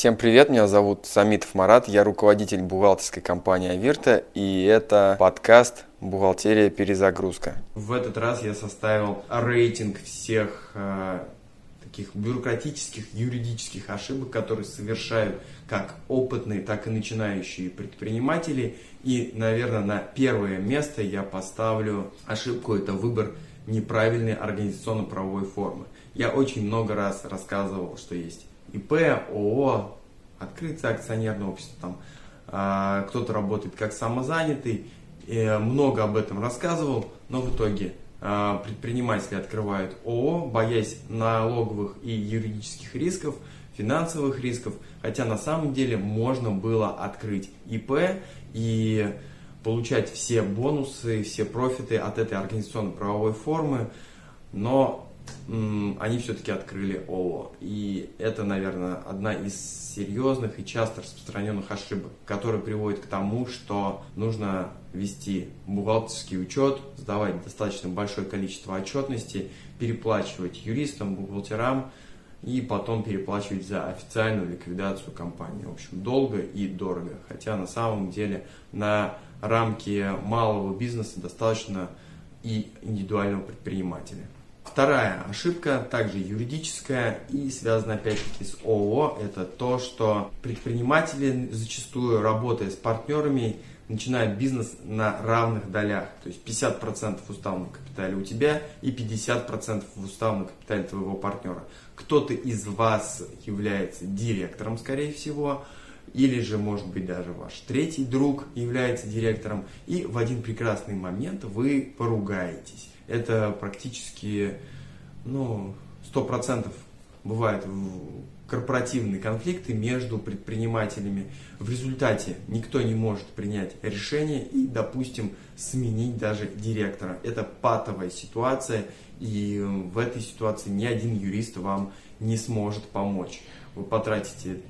Всем привет, меня зовут Самитов Марат, я руководитель бухгалтерской компании Авирта, и это подкаст «Бухгалтерия. Перезагрузка». В этот раз я составил рейтинг всех э, таких бюрократических, юридических ошибок, которые совершают как опытные, так и начинающие предприниматели. И, наверное, на первое место я поставлю ошибку – это выбор неправильной организационно-правовой формы. Я очень много раз рассказывал, что есть ИП, ООО, открытое акционерное общество, там а, кто-то работает как самозанятый, много об этом рассказывал, но в итоге а, предприниматели открывают ООО, боясь налоговых и юридических рисков, финансовых рисков, хотя на самом деле можно было открыть ИП и получать все бонусы, все профиты от этой организационно-правовой формы, но они все-таки открыли ООО. И это, наверное, одна из серьезных и часто распространенных ошибок, которая приводит к тому, что нужно вести бухгалтерский учет, сдавать достаточно большое количество отчетности, переплачивать юристам, бухгалтерам и потом переплачивать за официальную ликвидацию компании. В общем, долго и дорого. Хотя на самом деле на рамки малого бизнеса достаточно и индивидуального предпринимателя. Вторая ошибка, также юридическая и связана опять-таки с ООО, это то, что предприниматели зачастую, работая с партнерами, начинают бизнес на равных долях. То есть 50% в уставном капитале у тебя и 50% в уставном капитале твоего партнера. Кто-то из вас является директором, скорее всего, или же, может быть, даже ваш третий друг является директором, и в один прекрасный момент вы поругаетесь это практически, ну, сто процентов бывают корпоративные конфликты между предпринимателями. В результате никто не может принять решение и, допустим, сменить даже директора. Это патовая ситуация, и в этой ситуации ни один юрист вам не сможет помочь. Вы потратите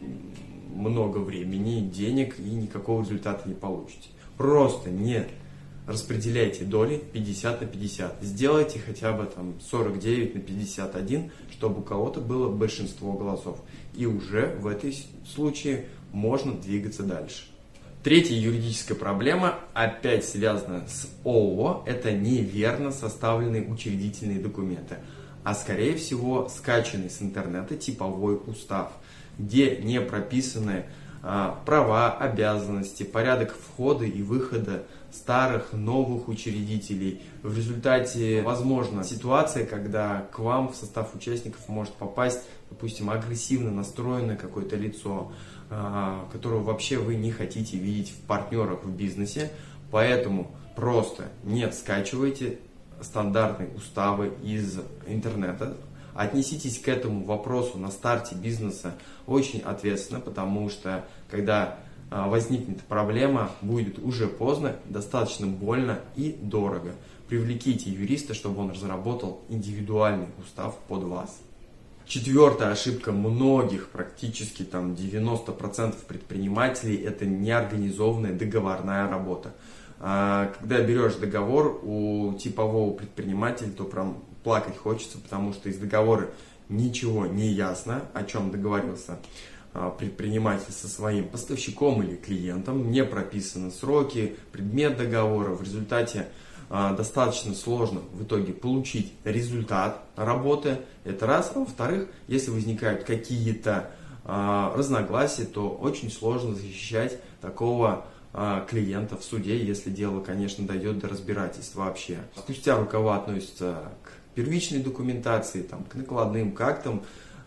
много времени, денег и никакого результата не получите. Просто нет распределяйте доли 50 на 50. Сделайте хотя бы там 49 на 51, чтобы у кого-то было большинство голосов. И уже в этой случае можно двигаться дальше. Третья юридическая проблема опять связана с ООО. Это неверно составленные учредительные документы, а скорее всего скачанный с интернета типовой устав, где не прописаны права, обязанности, порядок входа и выхода старых, новых учредителей. В результате возможна ситуация, когда к вам в состав участников может попасть, допустим, агрессивно настроенное какое-то лицо, а, которого вообще вы не хотите видеть в партнерах в бизнесе. Поэтому просто не скачивайте стандартные уставы из интернета, Отнеситесь к этому вопросу на старте бизнеса очень ответственно, потому что когда а, возникнет проблема, будет уже поздно, достаточно больно и дорого. Привлеките юриста, чтобы он разработал индивидуальный устав под вас. Четвертая ошибка многих, практически там 90% предпринимателей, это неорганизованная договорная работа. А, когда берешь договор у типового предпринимателя, то прям плакать хочется, потому что из договора ничего не ясно, о чем договорился а, предприниматель со своим поставщиком или клиентом, не прописаны сроки, предмет договора. В результате а, достаточно сложно в итоге получить результат работы. Это раз. А во-вторых, если возникают какие-то разногласия, то очень сложно защищать такого клиента в суде, если дело, конечно, дойдет до разбирательства вообще. Спустя рукава относятся к первичной документации, там, к накладным, как там,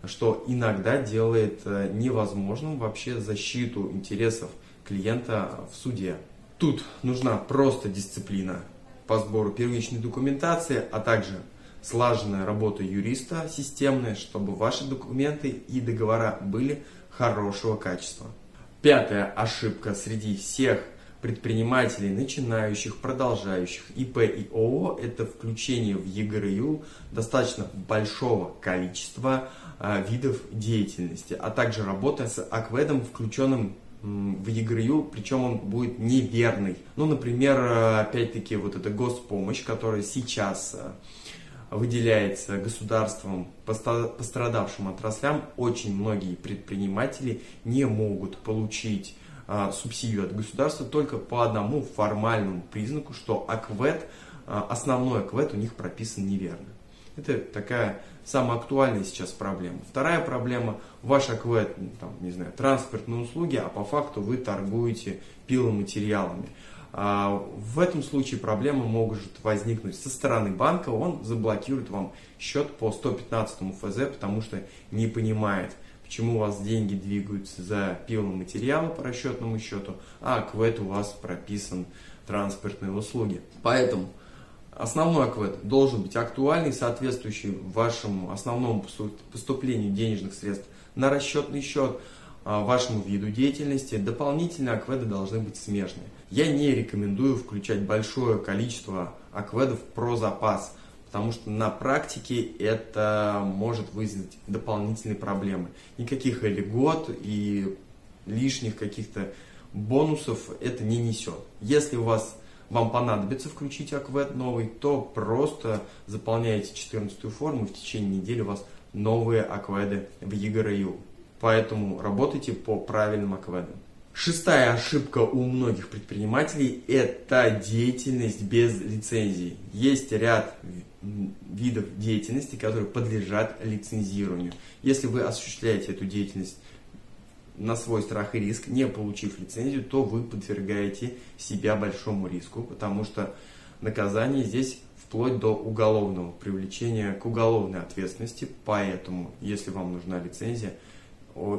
что иногда делает э, невозможным вообще защиту интересов клиента в суде. Тут нужна просто дисциплина по сбору первичной документации, а также слаженная работа юриста системная, чтобы ваши документы и договора были хорошего качества. Пятая ошибка среди всех предпринимателей, начинающих, продолжающих ИП и ООО, это включение в ЕГРЮ достаточно большого количества э, видов деятельности, а также работа с акведом, включенным в ЕГРЮ, причем он будет неверный. Ну, например, опять-таки, вот эта госпомощь, которая сейчас выделяется государством пострадавшим отраслям, очень многие предприниматели не могут получить а, субсидию от государства только по одному формальному признаку, что АКВЭД, а, основной АКВЭД у них прописан неверно. Это такая самая актуальная сейчас проблема. Вторая проблема, ваш АКВЭД, там, не знаю, транспортные услуги, а по факту вы торгуете пиломатериалами. В этом случае проблема может возникнуть со стороны банка, он заблокирует вам счет по 115 ФЗ, потому что не понимает, почему у вас деньги двигаются за пиломатериалы по расчетному счету, а АКВЭД у вас прописан транспортные услуги. Поэтому основной АКВЭД должен быть актуальный, соответствующий вашему основному поступлению денежных средств на расчетный счет, а, вашему виду деятельности. Дополнительно АКВЭДы должны быть смежные. Я не рекомендую включать большое количество акведов про запас, потому что на практике это может вызвать дополнительные проблемы. Никаких льгот и лишних каких-то бонусов это не несет. Если у вас вам понадобится включить аквед новый, то просто заполняете 14 форму, в течение недели у вас новые акведы в ЕГРЮ. Поэтому работайте по правильным акведам. Шестая ошибка у многих предпринимателей – это деятельность без лицензии. Есть ряд видов деятельности, которые подлежат лицензированию. Если вы осуществляете эту деятельность на свой страх и риск, не получив лицензию, то вы подвергаете себя большому риску, потому что наказание здесь вплоть до уголовного привлечения к уголовной ответственности. Поэтому, если вам нужна лицензия,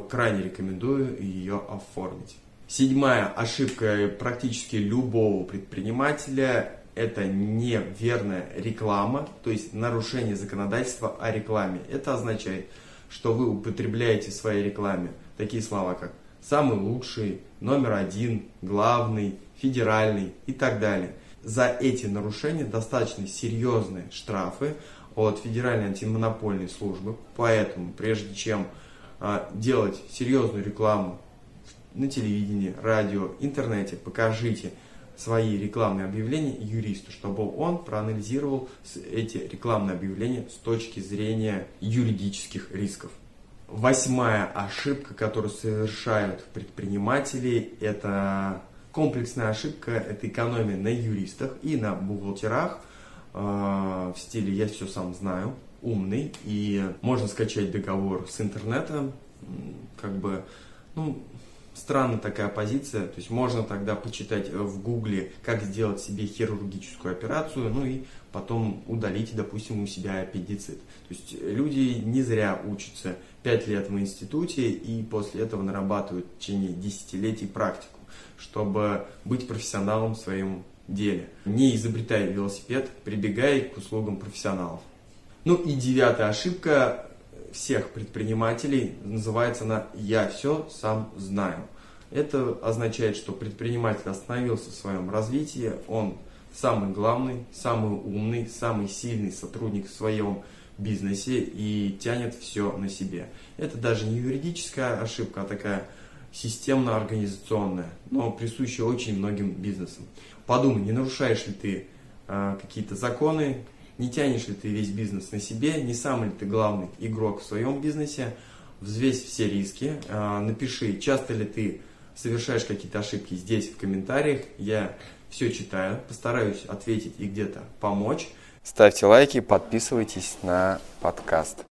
крайне рекомендую ее оформить. Седьмая ошибка практически любого предпринимателя – это неверная реклама, то есть нарушение законодательства о рекламе. Это означает, что вы употребляете в своей рекламе такие слова, как «самый лучший», «номер один», «главный», «федеральный» и так далее. За эти нарушения достаточно серьезные штрафы от Федеральной антимонопольной службы, поэтому прежде чем делать серьезную рекламу на телевидении, радио, интернете, покажите свои рекламные объявления юристу, чтобы он проанализировал эти рекламные объявления с точки зрения юридических рисков. Восьмая ошибка, которую совершают предприниматели, это комплексная ошибка, это экономия на юристах и на бухгалтерах. Э, в стиле «я все сам знаю», умный, и можно скачать договор с интернета, как бы, ну, странная такая позиция. То есть можно тогда почитать в гугле, как сделать себе хирургическую операцию, ну и потом удалить, допустим, у себя аппендицит. То есть люди не зря учатся 5 лет в институте и после этого нарабатывают в течение десятилетий практику, чтобы быть профессионалом в своем деле. Не изобретай велосипед, прибегай к услугам профессионалов. Ну и девятая ошибка всех предпринимателей называется она «я все сам знаю». Это означает, что предприниматель остановился в своем развитии, он самый главный, самый умный, самый сильный сотрудник в своем бизнесе и тянет все на себе. Это даже не юридическая ошибка, а такая системно-организационная, но присущая очень многим бизнесам. Подумай, не нарушаешь ли ты э, какие-то законы, не тянешь ли ты весь бизнес на себе, не самый ли ты главный игрок в своем бизнесе, взвесь все риски, э, напиши, часто ли ты совершаешь какие-то ошибки здесь в комментариях, я все читаю, постараюсь ответить и где-то помочь. Ставьте лайки, подписывайтесь на подкаст.